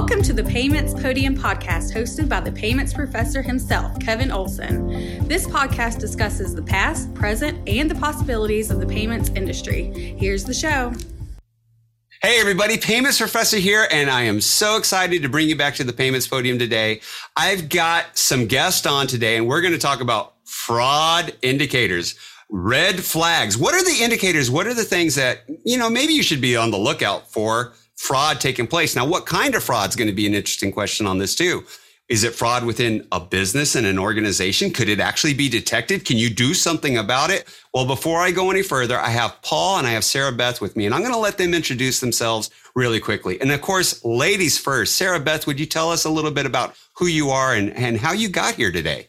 Welcome to the Payments Podium podcast hosted by the payments professor himself, Kevin Olson. This podcast discusses the past, present, and the possibilities of the payments industry. Here's the show. Hey everybody, Payments Professor here, and I am so excited to bring you back to the Payments Podium today. I've got some guests on today, and we're going to talk about fraud indicators, red flags. What are the indicators? What are the things that, you know, maybe you should be on the lookout for fraud taking place. Now, what kind of fraud is going to be an interesting question on this too. Is it fraud within a business and an organization? Could it actually be detected? Can you do something about it? Well, before I go any further, I have Paul and I have Sarah Beth with me, and I'm going to let them introduce themselves really quickly. And of course, ladies first. Sarah Beth, would you tell us a little bit about who you are and, and how you got here today?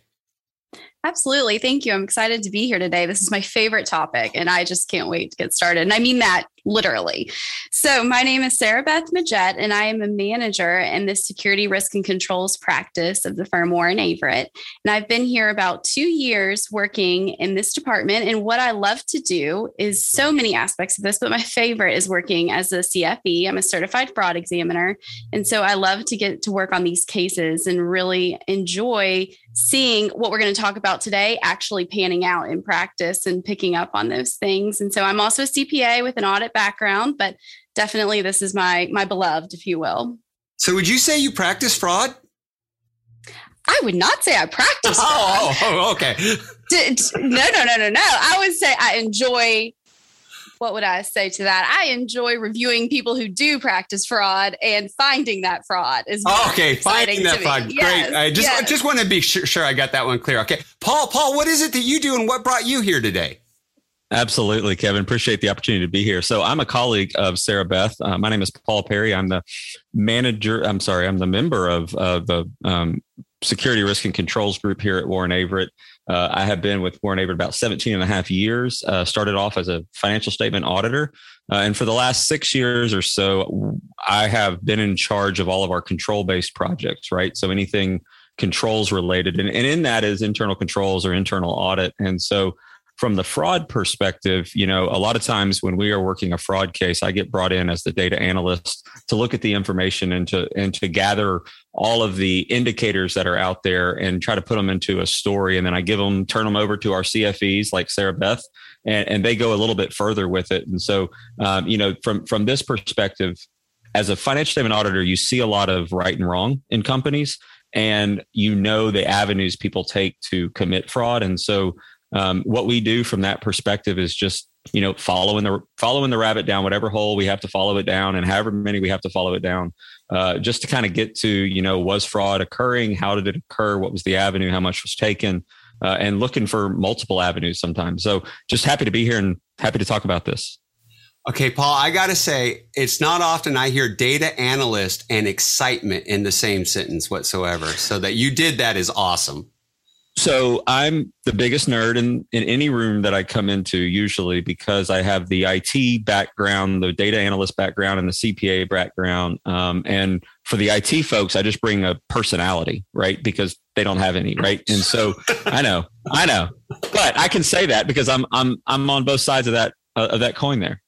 Absolutely. Thank you. I'm excited to be here today. This is my favorite topic, and I just can't wait to get started. And I mean that literally. So, my name is Sarah Beth Magette, and I am a manager in the security risk and controls practice of the firm Warren Averett. And I've been here about two years working in this department. And what I love to do is so many aspects of this, but my favorite is working as a CFE. I'm a certified fraud examiner. And so, I love to get to work on these cases and really enjoy seeing what we're going to talk about today actually panning out in practice and picking up on those things. And so I'm also a CPA with an audit background, but definitely this is my my beloved, if you will. So would you say you practice fraud? I would not say I practice. Oh, oh, oh, okay. no, no, no, no, no. I would say I enjoy what would I say to that? I enjoy reviewing people who do practice fraud and finding that fraud is oh, okay. Finding that fraud, yes, great. I just yes. just want to be sure, sure I got that one clear. Okay, Paul, Paul, what is it that you do, and what brought you here today? Absolutely, Kevin. Appreciate the opportunity to be here. So I'm a colleague of Sarah Beth. Uh, my name is Paul Perry. I'm the manager. I'm sorry. I'm the member of uh, the um, security risk and controls group here at Warren Averett. Uh, I have been with Warren Averett about 17 and a half years. Uh, started off as a financial statement auditor. Uh, and for the last six years or so, I have been in charge of all of our control based projects, right? So anything controls related. And, and in that is internal controls or internal audit. And so from the fraud perspective, you know, a lot of times when we are working a fraud case, I get brought in as the data analyst to look at the information and to and to gather all of the indicators that are out there and try to put them into a story. And then I give them, turn them over to our CFEs like Sarah Beth, and, and they go a little bit further with it. And so, um, you know, from from this perspective, as a financial statement auditor, you see a lot of right and wrong in companies and you know the avenues people take to commit fraud. And so um, what we do from that perspective is just you know following the following the rabbit down whatever hole we have to follow it down and however many we have to follow it down uh, just to kind of get to you know was fraud occurring? How did it occur? What was the avenue? How much was taken? Uh, and looking for multiple avenues sometimes. So just happy to be here and happy to talk about this. Okay, Paul, I got to say, it's not often I hear data analyst and excitement in the same sentence whatsoever. So that you did that is awesome. So I'm the biggest nerd in, in any room that I come into, usually because I have the IT background, the data analyst background, and the CPA background. Um, and for the IT folks, I just bring a personality, right? Because they don't have any, right? And so I know, I know, but I can say that because I'm I'm I'm on both sides of that uh, of that coin there.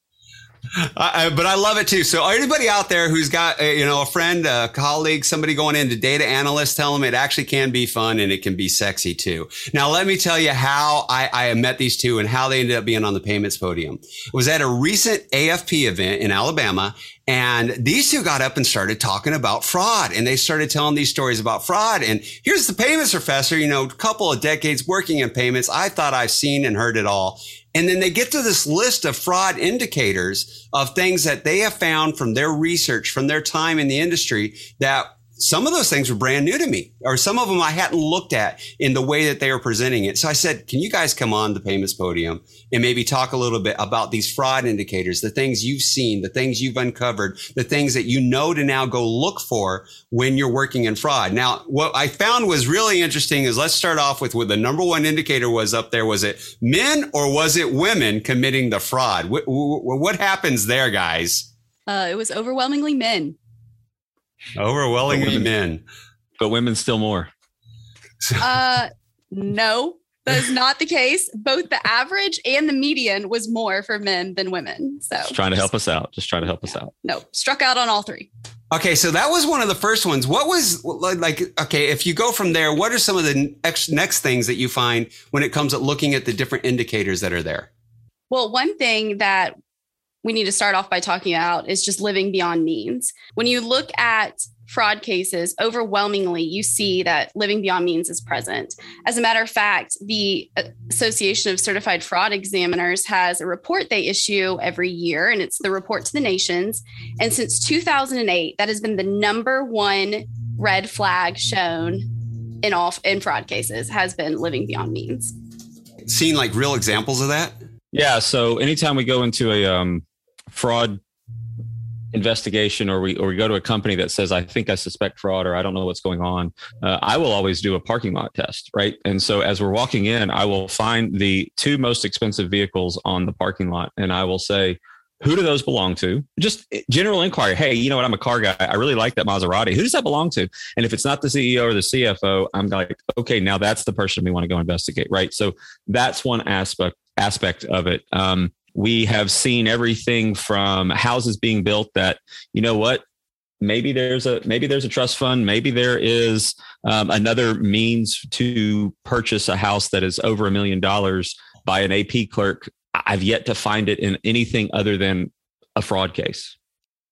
I, but I love it too. So anybody out there who's got a, uh, you know a friend, a colleague, somebody going into data analyst, tell them it actually can be fun and it can be sexy too. Now let me tell you how I, I met these two and how they ended up being on the payments podium. It was at a recent AFP event in Alabama, and these two got up and started talking about fraud and they started telling these stories about fraud. And here's the payments professor, you know, a couple of decades working in payments. I thought I've seen and heard it all. And then they get to this list of fraud indicators of things that they have found from their research, from their time in the industry that some of those things were brand new to me, or some of them I hadn't looked at in the way that they were presenting it. So I said, can you guys come on the payments podium and maybe talk a little bit about these fraud indicators, the things you've seen, the things you've uncovered, the things that you know to now go look for when you're working in fraud. Now, what I found was really interesting is let's start off with what the number one indicator was up there. Was it men or was it women committing the fraud? What, what happens there, guys? Uh, it was overwhelmingly men. Overwhelmingly men. But women still more. uh, no, that is not the case. Both the average and the median was more for men than women. So just trying to help us out. Just trying to help us out. No, struck out on all three. Okay, so that was one of the first ones. What was like, okay, if you go from there, what are some of the next, next things that you find when it comes at looking at the different indicators that are there? Well, one thing that we need to start off by talking about is just living beyond means. When you look at fraud cases, overwhelmingly, you see that living beyond means is present. As a matter of fact, the Association of Certified Fraud Examiners has a report they issue every year, and it's the report to the nations. And since 2008, that has been the number one red flag shown in all in fraud cases has been living beyond means. Seen like real examples of that? Yeah. So anytime we go into a um, fraud investigation or we or we go to a company that says i think i suspect fraud or i don't know what's going on uh, i will always do a parking lot test right? And so as we're walking in i will find the two most expensive vehicles on the parking lot and i will say who do those belong to? Just general inquiry hey you know what? I'm a car guy. I really like that maserati. Who does that belong to? And if it's not the ceo or the cfo i'm like okay now that's the person we want to go investigate right? So that's one aspect aspect of it. Um, we have seen everything from houses being built that, you know what, maybe there's a maybe there's a trust fund. Maybe there is um, another means to purchase a house that is over a million dollars by an ap clerk. I've yet to find it in anything other than a fraud case.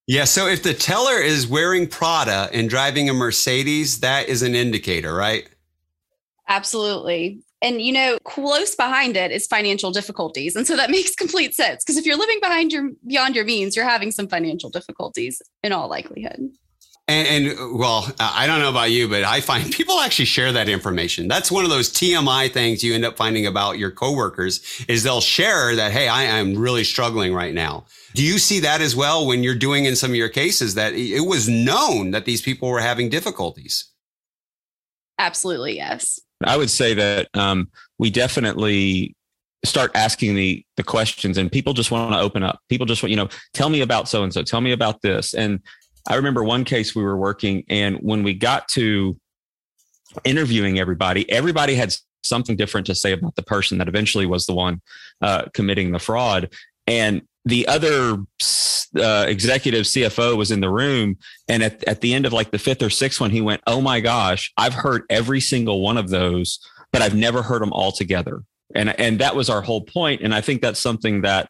Yeah so if the teller is wearing prada and driving a mercedes that is an indicator right? Absolutely and you know, close behind it is financial difficulties. And so that makes complete sense because if you're living behind your beyond your means, you're having some financial difficulties in all likelihood. And, and, well, I don't know about you, but I find people actually share that information. That's one of those TMI things you end up finding about your coworkers is they'll share that, Hey, I am really struggling right now. Do you see that as well when you're doing in some of your cases that it was known that these people were having difficulties? Absolutely. Yes. I would say that um, we definitely start asking the the questions, and people just want to open up. People just want you know, tell me about so and so, tell me about this. And I remember one case we were working, and when we got to interviewing everybody, everybody had something different to say about the person that eventually was the one uh, committing the fraud. And the other uh, executive CFO was in the room, and at, at the end of like the fifth or sixth one, he went, "Oh my gosh, I've heard every single one of those, but I've never heard them all together." And and that was our whole point. And I think that's something that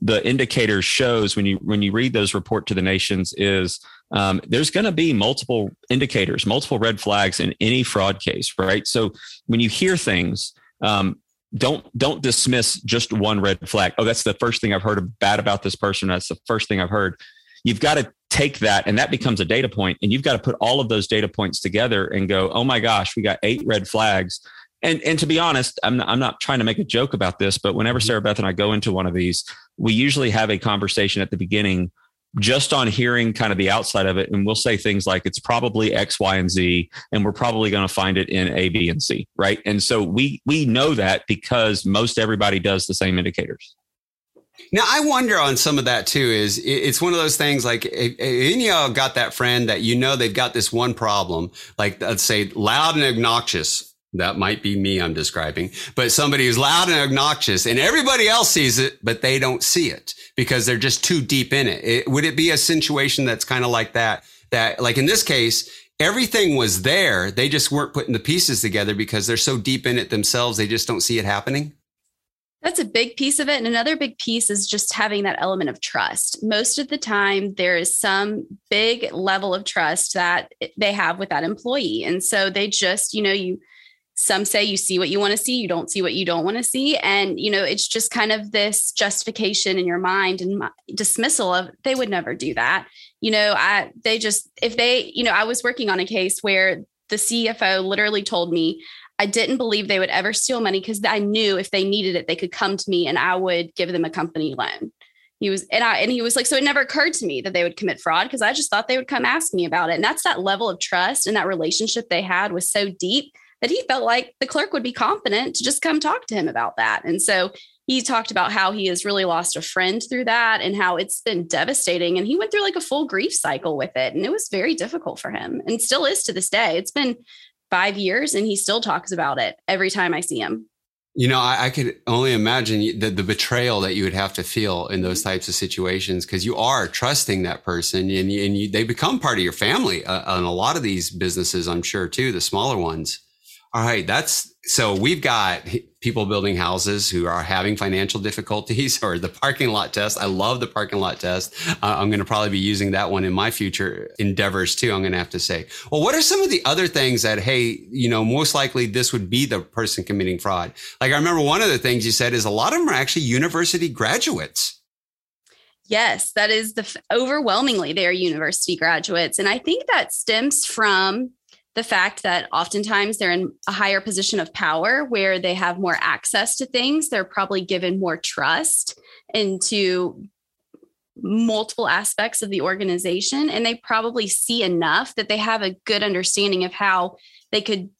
the indicators shows when you when you read those report to the nations is um, there's going to be multiple indicators, multiple red flags in any fraud case, right? So when you hear things, um, don't don't dismiss just one red flag. Oh, that's the first thing I've heard bad about this person. That's the first thing I've heard. You've got to take that and that becomes a data point and you've got to put all of those data points together and go, "Oh my gosh, we got eight red flags." And and to be honest, I'm not, I'm not trying to make a joke about this, but whenever mm-hmm. Sarah Beth and I go into one of these, we usually have a conversation at the beginning just on hearing kind of the outside of it. And we'll say things like it's probably X, Y, and Z, and we're probably going to find it in A, B, and C. Right. And so we we know that because most everybody does the same indicators. Now I wonder on some of that too. Is it's one of those things like any of y'all got that friend that you know they've got this one problem, like let's say loud and obnoxious that might be me I'm describing, but somebody who's loud and obnoxious and everybody else sees it, but they don't see it because they're just too deep in it. it would it be a situation that's kind of like that? That like in this case, everything was there. They just weren't putting the pieces together because they're so deep in it themselves. They just don't see it happening. That's a big piece of it. And another big piece is just having that element of trust. Most of the time, there is some big level of trust that they have with that employee. And so they just, you know, you, some say you see what you want to see you don't see what you don't want to see and you know it's just kind of this justification in your mind and dismissal of they would never do that. You know i they just if they you know i was working on a case where the cfo literally told me i didn't believe they would ever steal money because i knew if they needed it they could come to me and i would give them a company loan. He was and I and he was like so it never occurred to me that they would commit fraud because I just thought they would come ask me about it. And that's that level of trust and that relationship they had was so deep that he felt like the clerk would be confident to just come talk to him about that. And so he talked about how he has really lost a friend through that and how it's been devastating. And he went through like a full grief cycle with it. And it was very difficult for him and still is to this day. It's been five years and he still talks about it every time I see him. You know, I, I, could only imagine the, the betrayal that you would have to feel in those types of situations because you are trusting that person and, you, and you, they become part of your family uh, on a lot of these businesses, I'm sure, too, the smaller ones. All right, that's so we've got people building houses who are having financial difficulties or the parking lot test. I love the parking lot test. Uh, I'm going to probably be using that one in my future endeavors too. I'm going to have to say, well, what are some of the other things that, hey, you know, most likely this would be the person committing fraud? Like I remember one of the things you said is a lot of them are actually university graduates. Yes, that is the overwhelmingly they're university graduates. And I think that stems from the fact that oftentimes they're in a higher position of power where they have more access to things. They're probably given more trust into multiple aspects of the organization. And they probably see enough that they have a good understanding of how they could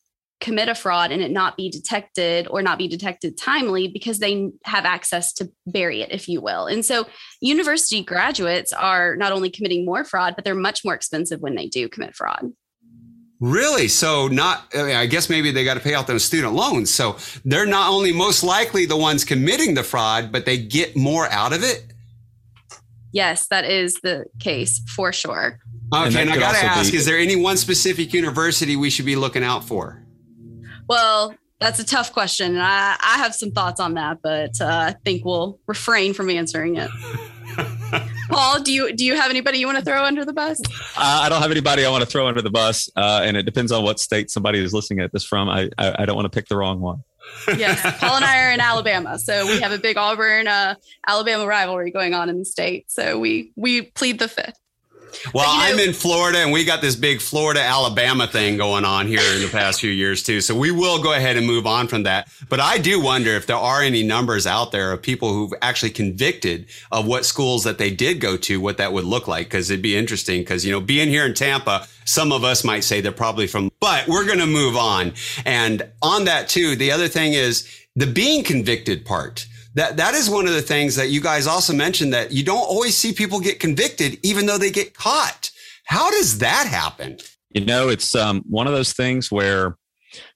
commit a fraud and it not be detected or not be detected timely because they have access to bury it, if you will. And so university graduates are not only committing more fraud, but they're much more expensive when they do commit fraud. Really? So not, I, mean, I guess maybe they got to pay off those student loans. So they're not only most likely the ones committing the fraud, but they get more out of it. Yes, that is the case for sure. Okay, and, I got to ask: be- Is there any one specific university we should be looking out for? Well, that's a tough question. And I, I have some thoughts on that, but uh, I think we'll refrain from answering it. Paul, do you do you have anybody you want to throw under the bus? Uh, I don't have anybody I want to throw under the bus, uh, and it depends on what state somebody is listening at this from. I I, I don't want to pick the wrong one. yes, Paul and I are in Alabama, so we have a big Auburn uh, Alabama rivalry going on in the state. So we we plead the fifth. Well, but, I'm know, in Florida and we got this big Florida Alabama thing going on here in the past few years too. So we will go ahead and move on from that. But I do wonder if there are any numbers out there of people who've actually convicted of what schools that they did go to, what that would look like. Cause it'd be interesting. Cause, you know, being here in Tampa, some of us might say they're probably from, but we're going to move on. And on that too, the other thing is the being convicted part that that is one of the things that you guys also mentioned that you don't always see people get convicted even though they get caught. How does that happen? You know, it's um, one of those things where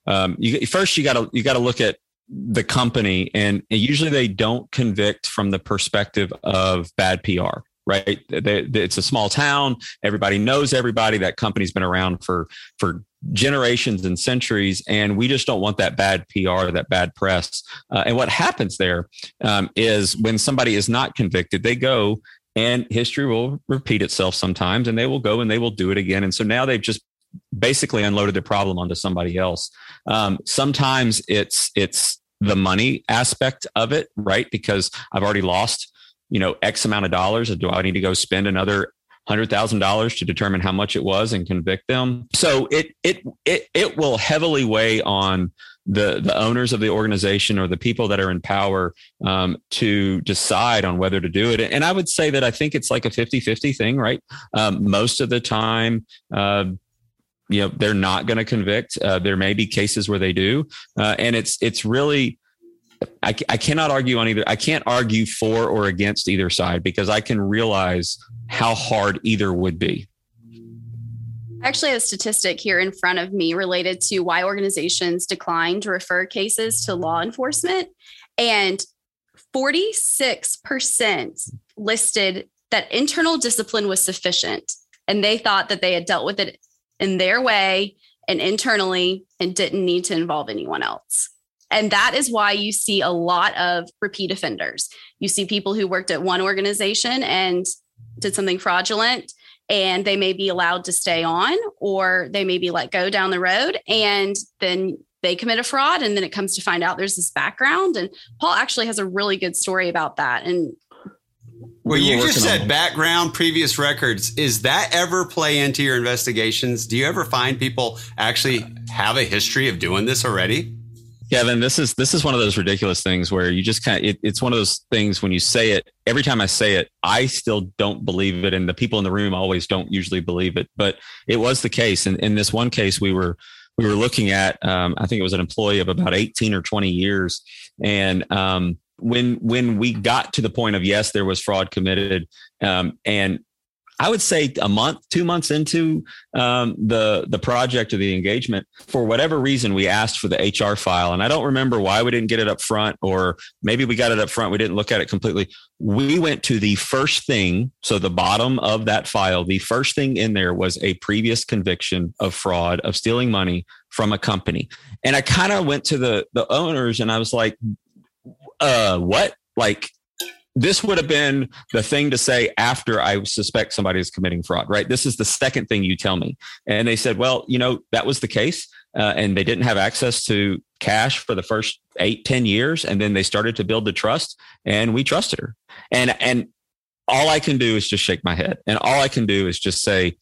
um, you, first you got to you got to look at the company, and usually they don't convict from the perspective of bad PR right? It's a small town. Everybody knows everybody. That company's been around for for generations and centuries, and we just don't want that bad PR, that bad press. Uh, and what happens there um, is when somebody is not convicted, they go and history will repeat itself sometimes, and they will go and they will do it again. And so now they've just basically unloaded the problem onto somebody else. Um, sometimes it's it's the money aspect of it, right? Because I've already lost you know, X amount of dollars? Do I need to go spend another hundred thousand dollars to determine how much it was and convict them? So it it it it will heavily weigh on the the owners of the organization or the people that are in power um, to decide on whether to do it. And I would say that I think it's like a 50-50 thing, right? Um, most of the time, uh, you know, they're not going to convict. Uh, there may be cases where they do, uh, and it's it's really I, I cannot argue on either. I can't argue for or against either side because I can realize how hard either would be. I actually have a statistic here in front of me related to why organizations decline to refer cases to law enforcement. And 46% listed that internal discipline was sufficient. And they thought that they had dealt with it in their way and internally and didn't need to involve anyone else. And that is why you see a lot of repeat offenders. You see people who worked at one organization and did something fraudulent and they may be allowed to stay on or they may be let go down the road and then they commit a fraud and then it comes to find out there's this background. And paul actually has a really good story about that and well you just said background previous records. Is that ever play into your investigations? Do you ever find people actually have a history of doing this already Kevin, this is this is one of those ridiculous things where you just kind of it, it's one of those things when you say it every time I say it, I still don't believe it, and the people in the room always don't usually believe it. But it was the case, and in this one case, we were we were looking at um, I think it was an employee of about eighteen or twenty years, and um, when when we got to the point of yes, there was fraud committed, um, and I would say a month, two months into um, the the project or the engagement, for whatever reason, we asked for the HR file, and I don't remember why we didn't get it up front, or maybe we got it up front, we didn't look at it completely. We went to the first thing, so the bottom of that file, the first thing in there was a previous conviction of fraud, of stealing money from a company, and I kind of went to the the owners, and I was like, "Uh, what?" Like this would have been the thing to say after I suspect somebody is committing fraud, right? This is the second thing you tell me. And they said, well, you know, that was the case. Uh, and they didn't have access to cash for the first eight, ten years. And then they started to build the trust and we trusted her. And, and all I can do is just shake my head. And all I can do is just say,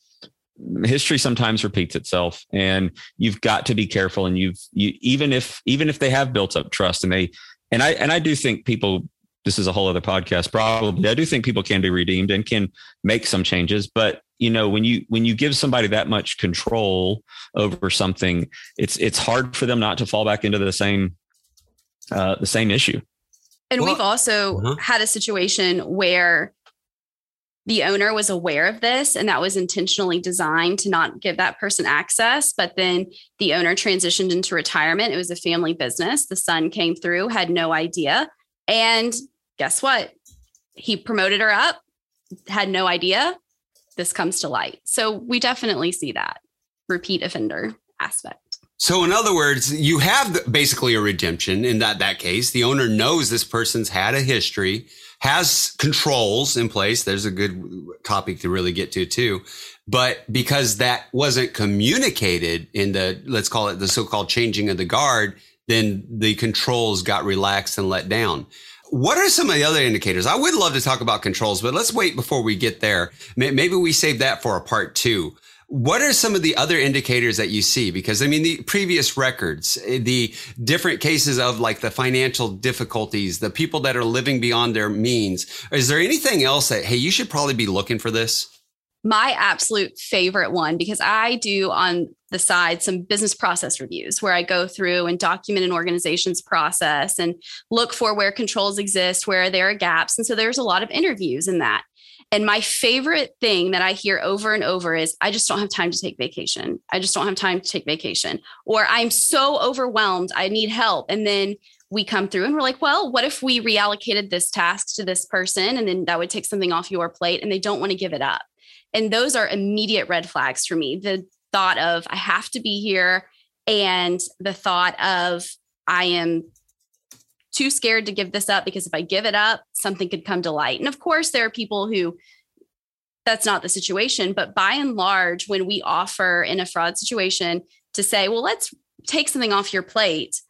history sometimes repeats itself and you've got to be careful and you've you even if even if they have built up trust and they and i and i do think people this is a whole other podcast probably. I do think people can be redeemed and can make some changes but you know when you when you give somebody that much control over something it's it's hard for them not to fall back into the same uh, the same issue. And well, we've also uh-huh. had a situation where the owner was aware of this and that was intentionally designed to not give that person access but then the owner transitioned into retirement. It was a family business. The son came through had no idea. And guess what? He promoted her up, had no idea. This comes to light. So we definitely see that repeat offender aspect. So, in other words, you have basically a redemption in that that case. The owner knows this person's had a history, has controls in place. There's a good topic to really get to too. But because that wasn't communicated in the, let's call it the so-called changing of the guard, then the controls got relaxed and let down. What are some of the other indicators? I would love to talk about controls, but let's wait before we get there. Maybe we save that for a part two. What are some of the other indicators that you see? Because I mean, the previous records, eh, the different cases of like the financial difficulties, the people that are living beyond their means. Is there anything else that, hey, you should probably be looking for this? My absolute favorite one because I do on the side some business process reviews where I go through and document an organization's process and look for where controls exist, where there are gaps. And so there's a lot of interviews in that. And my favorite thing that I hear over and over is I just don't have time to take vacation. I just don't have time to take vacation. Or I'm so overwhelmed, I need help. And then we come through and we're like, well, what if we reallocated this task to this person and then that would take something off your plate and they don't want to give it up. And those are immediate red flags for me. The thought of I have to be here and the thought of I am too scared to give this up because if I give it up, something could come to light. And of course, there are people who that's not the situation. But by and large, when we offer in a fraud situation to say, well, let's take something off your plate,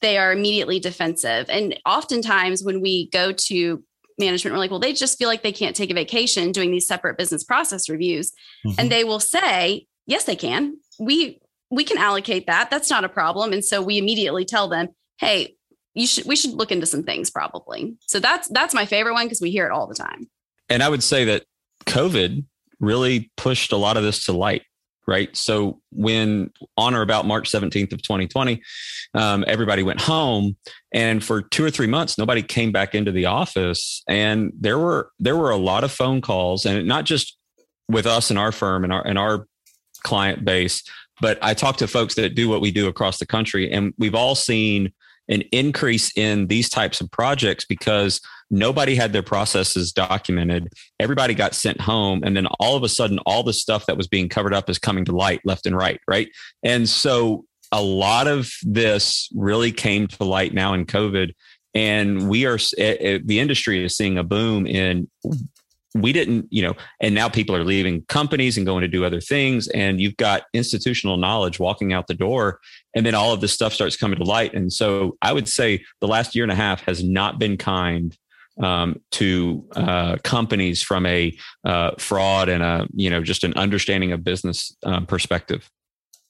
they are immediately defensive. And oftentimes, when we go to management are like, well, they just feel like they can't take a vacation doing these separate business process reviews. Mm-hmm. And they will say, yes, they can. We we can allocate that. That's not a problem. And so we immediately tell them, hey, you should we should look into some things probably. So that's that's my favorite one because we hear it all the time. And I would say that COVID really pushed a lot of this to light right? So when on or about March 17th of 2020, um, everybody went home, and for two or three months, nobody came back into the office, and there were there were a lot of phone calls, and not just with us and our firm and our and our client base, but I talked to folks that do what we do across the country, and we've all seen an increase in these types of projects because nobody had their processes documented. Everybody got sent home. And then all of a sudden, all the stuff that was being covered up is coming to light left and right. Right. And so a lot of this really came to light now in COVID. And we are, eh, eh, the industry is seeing a boom in we didn't, you know, and now people are leaving companies and going to do other things. And you've got institutional knowledge walking out the door. And then all of this stuff starts coming to light. And so I would say the last year and a half has not been kind um, to uh, companies from a uh, fraud and a, you know, just an understanding of business um, perspective.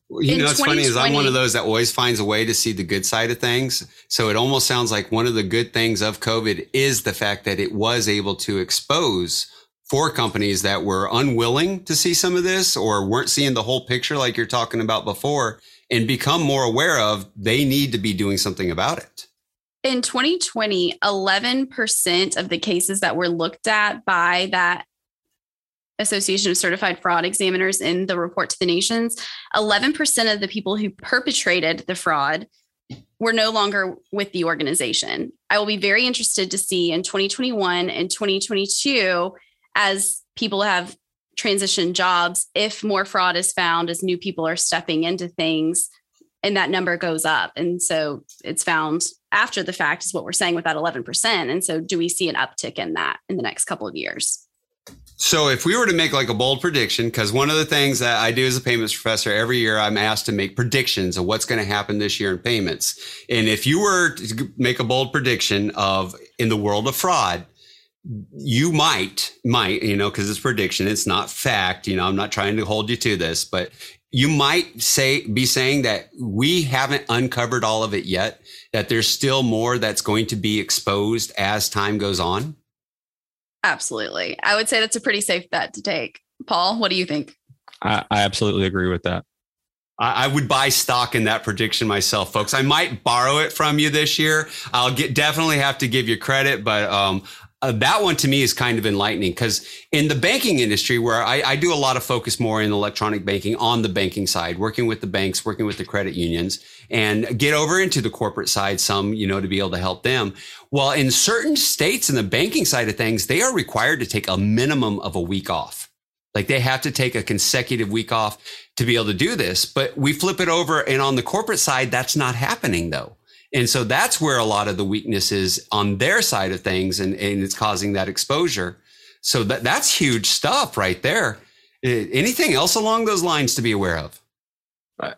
You in know, what's funny is I'm one of those that always finds a way to see the good side of things. So it almost sounds like one of the good things of COVID is the fact that it was able to expose for companies that were unwilling to see some of this or weren't seeing the whole picture like you're talking about before and become more aware of they need to be doing something about it. In 2020, 11% of the cases that were looked at by that Association of Certified Fraud Examiners in the report to the nations, 11% of the people who perpetrated the fraud were no longer with the organization. I will be very interested to see in 2021 and 2022 as people have transitioned jobs if more fraud is found as new people are stepping into things and that number goes up. And so it's found after the fact is what we're saying with that 11%. And so do we see an uptick in that in the next couple of years? So if we were to make like a bold prediction, because one of the things that I do as a payments professor every year, I'm asked to make predictions of what's going to happen this year in payments. And if you were to make a bold prediction of in the world of fraud, you might, might, you know, because it's prediction, it's not fact. You know, I'm not trying to hold you to this, but you might say, be saying that we haven't uncovered all of it yet, that there's still more that's going to be exposed as time goes on. Absolutely. I would say that's a pretty safe bet to take. Paul, what do you think? I, I absolutely agree with that. I, I would buy stock in that prediction myself, folks. I might borrow it from you this year. I'll get definitely have to give you credit, but um, uh, that one to me is kind of enlightening because in the banking industry, where I, I, do a lot of focus more in electronic banking on the banking side, working with the banks, working with the credit unions, and get over into the corporate side some, you know, to be able to help them. Well, in certain states in the banking side of things, they are required to take a minimum of a week off. Like they have to take a consecutive week off to be able to do this. But we flip it over and on the corporate side, that's not happening though. And so that's where a lot of the weakness is on their side of things and, and it's causing that exposure. So that, that's huge stuff right there. Anything else along those lines to be aware of?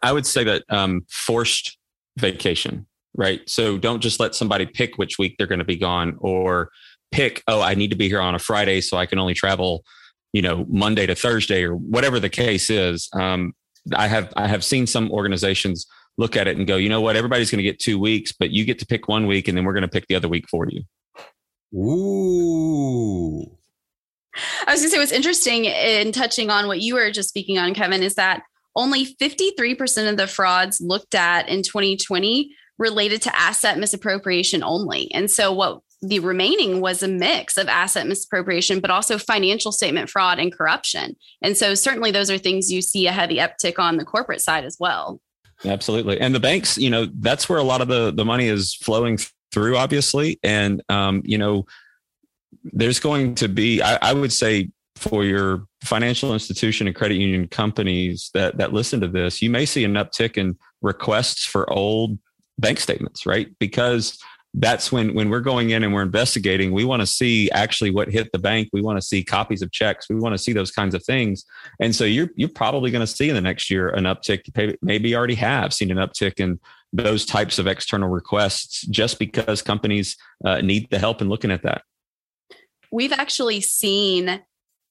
I would say that um, forced vacation, right? So don't just let somebody pick which week they're going to be gone or pick, oh, I need to be here on a Friday so I can only travel, you know, Monday to Thursday or whatever the case is. Um, I have I have seen some organizations look at it and go, you know what, everybody's going to get two weeks, but you get to pick one week and then we're going to pick the other week for you. Ooh. I was going to say what's interesting in touching on what you were just speaking on, Kevin, is that only 53% of the frauds looked at in 2020 related to asset misappropriation only. And so what the remaining was a mix of asset misappropriation, but also financial statement fraud and corruption. And so certainly those are things you see a heavy uptick on the corporate side as well. Absolutely. And the banks, you know, that's where a lot of the, the money is flowing through, obviously. And, um, you know, there's going to be, I, I would say, for your financial institution and credit union companies that that listen to this, you may see an uptick in requests for old bank statements, right? Because that's when when we're going in and we're investigating we want to see actually what hit the bank. We want to see copies of checks. We want to see those kinds of things. And so you're you're probably going to see in the next year an uptick. Maybe already have seen an uptick in those types of external requests just because companies uh, need the help in looking at that. We've actually seen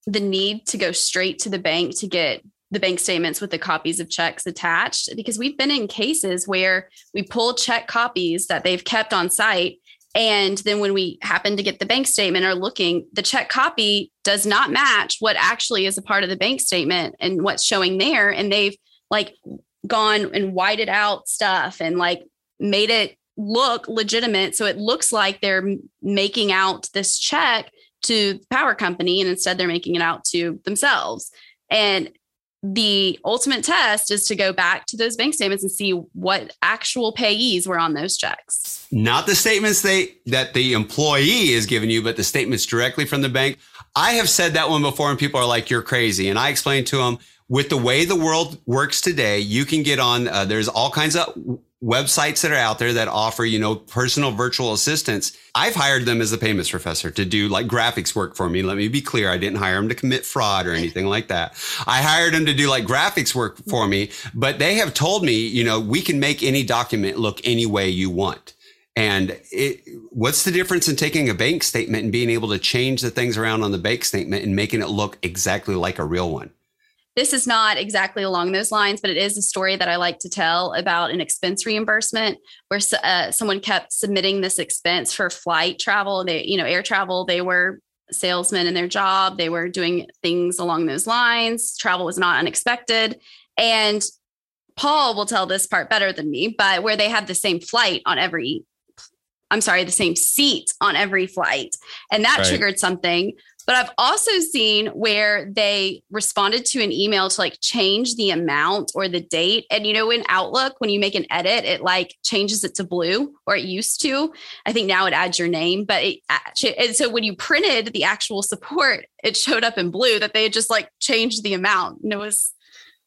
the need to go straight to the bank to get the bank statements with the copies of checks attached because we've been in cases where we pull check copies that they've kept on site and then when we happen to get the bank statement or looking the check copy does not match what actually is a part of the bank statement and what's showing there and they've like gone and whited out stuff and like made it look legitimate. So it looks like they're making out this check to the power company and instead they're making it out to themselves. And the ultimate test is to go back to those bank statements and see what actual payees were on those checks. Not the statements they that the employee is giving you, but the statements directly from the bank. I have said that one before and people are like, you're crazy. And I explained to them with the way the world works today, you can get on, uh, there's all kinds of websites that are out there that offer, you know, personal virtual assistants. I've hired them as a payments professor to do like graphics work for me. Let me be clear. I didn't hire them to commit fraud or anything like that. I hired them to do like graphics work for me, but they have told me, you know, we can make any document look any way you want. And it, what's the difference in taking a bank statement and being able to change the things around on the bank statement and making it look exactly like a real one? This is not exactly along those lines, but it is a story that I like to tell about an expense reimbursement where uh, someone kept submitting this expense for flight travel. They, you know, air travel. They were salesmen in their job. They were doing things along those lines. Travel was not unexpected. And Paul will tell this part better than me, but where they had the same flight on every I'm sorry, the same seat on every flight. And that right. triggered something But I've also seen where they responded to an email to like change the amount or the date. And you know, in Outlook, when you make an edit, it like changes it to blue or it used to. I think now it adds your name, but it, and so when you printed the actual support, it showed up in blue that they had just like changed the amount. And it was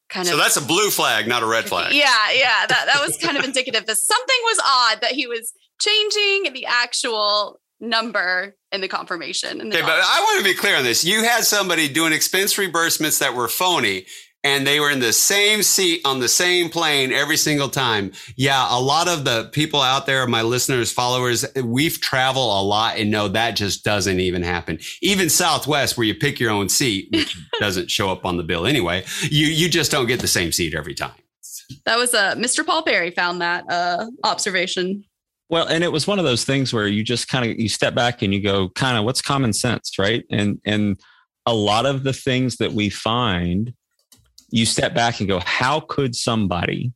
kind of. So that's a blue flag, not a red flag. Yeah. Yeah. That, that was kind of indicative that something was odd that he was changing the actual number in the confirmation. In the okay, but I want to be clear on this. You had somebody doing expense reimbursements that were phony and they were in the same seat on the same plane every single time. Yeah, a lot of the people out there, my listeners, followers, we've traveled a lot and know that just doesn't even happen. Even Southwest, where you pick your own seat, which doesn't show up on the bill anyway, you you just don't get the same seat every time. That was uh, Mr. Paul Perry found that uh, observation. Well, and it was one of those things where you just kind of you step back and you go, kind of, what's common sense, right? And and a lot of the things that we find you step back and go, how could somebody?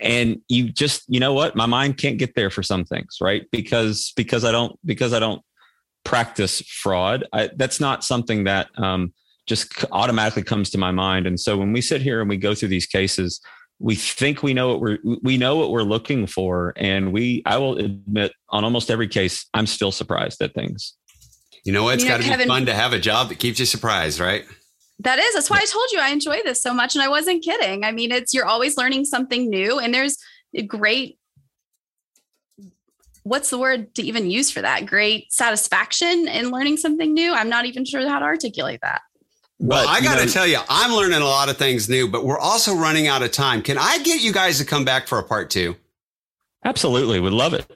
And you just, you know what? My mind can't get there for some things, right? Because because I don't because I don't practice fraud. I, that's not something that um, just automatically comes to my mind. And so when we sit here and we go through these cases, we think we know what we're we know what we're looking for, and we I will admit on almost every case, I'm still surprised at things. You know, it's got to be fun to have a job that keeps you surprised, right? That is. That's why I told you I enjoy this so much. And I wasn't kidding. I mean, it's you're always learning something new, and there's great what's the word to even use for that? Great satisfaction in learning something new. I'm not even sure how to articulate that. Well, I got to tell you, I'm learning a lot of things new, but we're also running out of time. Can I get you guys to come back for a part two? Absolutely. Would love it.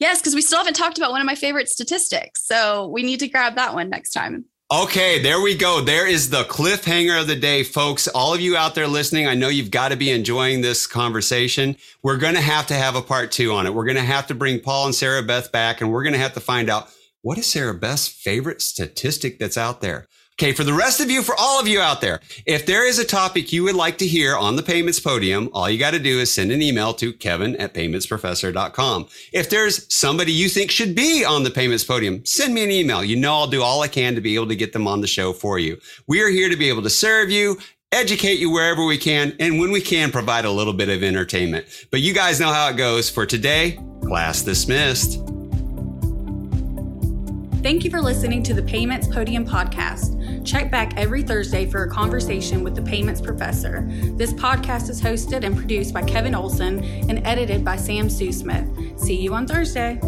Yes, because we still haven't talked about one of my favorite statistics. So we need to grab that one next time. Okay, there we go. There is the cliffhanger of the day, folks. All of you out there listening, I know you've got to be enjoying this conversation. We're going to have to have a part two on it. We're going to have to bring Paul and Sarah Beth back, and we're going to have to find out what is Sarah Beth's favorite statistic that's out there. Okay, for the rest of you, for all of you out there, if there is a topic you would like to hear on the payments podium, all you got to do is send an email to kevin at paymentsprofessor.com. If there's somebody you think should be on the payments podium, send me an email. You know, I'll do all I can to be able to get them on the show for you. We are here to be able to serve you, educate you wherever we can, and when we can, provide a little bit of entertainment. But you guys know how it goes. For today, class dismissed. Thank you for listening to the Payments Podium podcast. Check back every Thursday for a conversation with the payments professor. This podcast is hosted and produced by Kevin Olson and edited by Sam Sue Smith. See you on Thursday.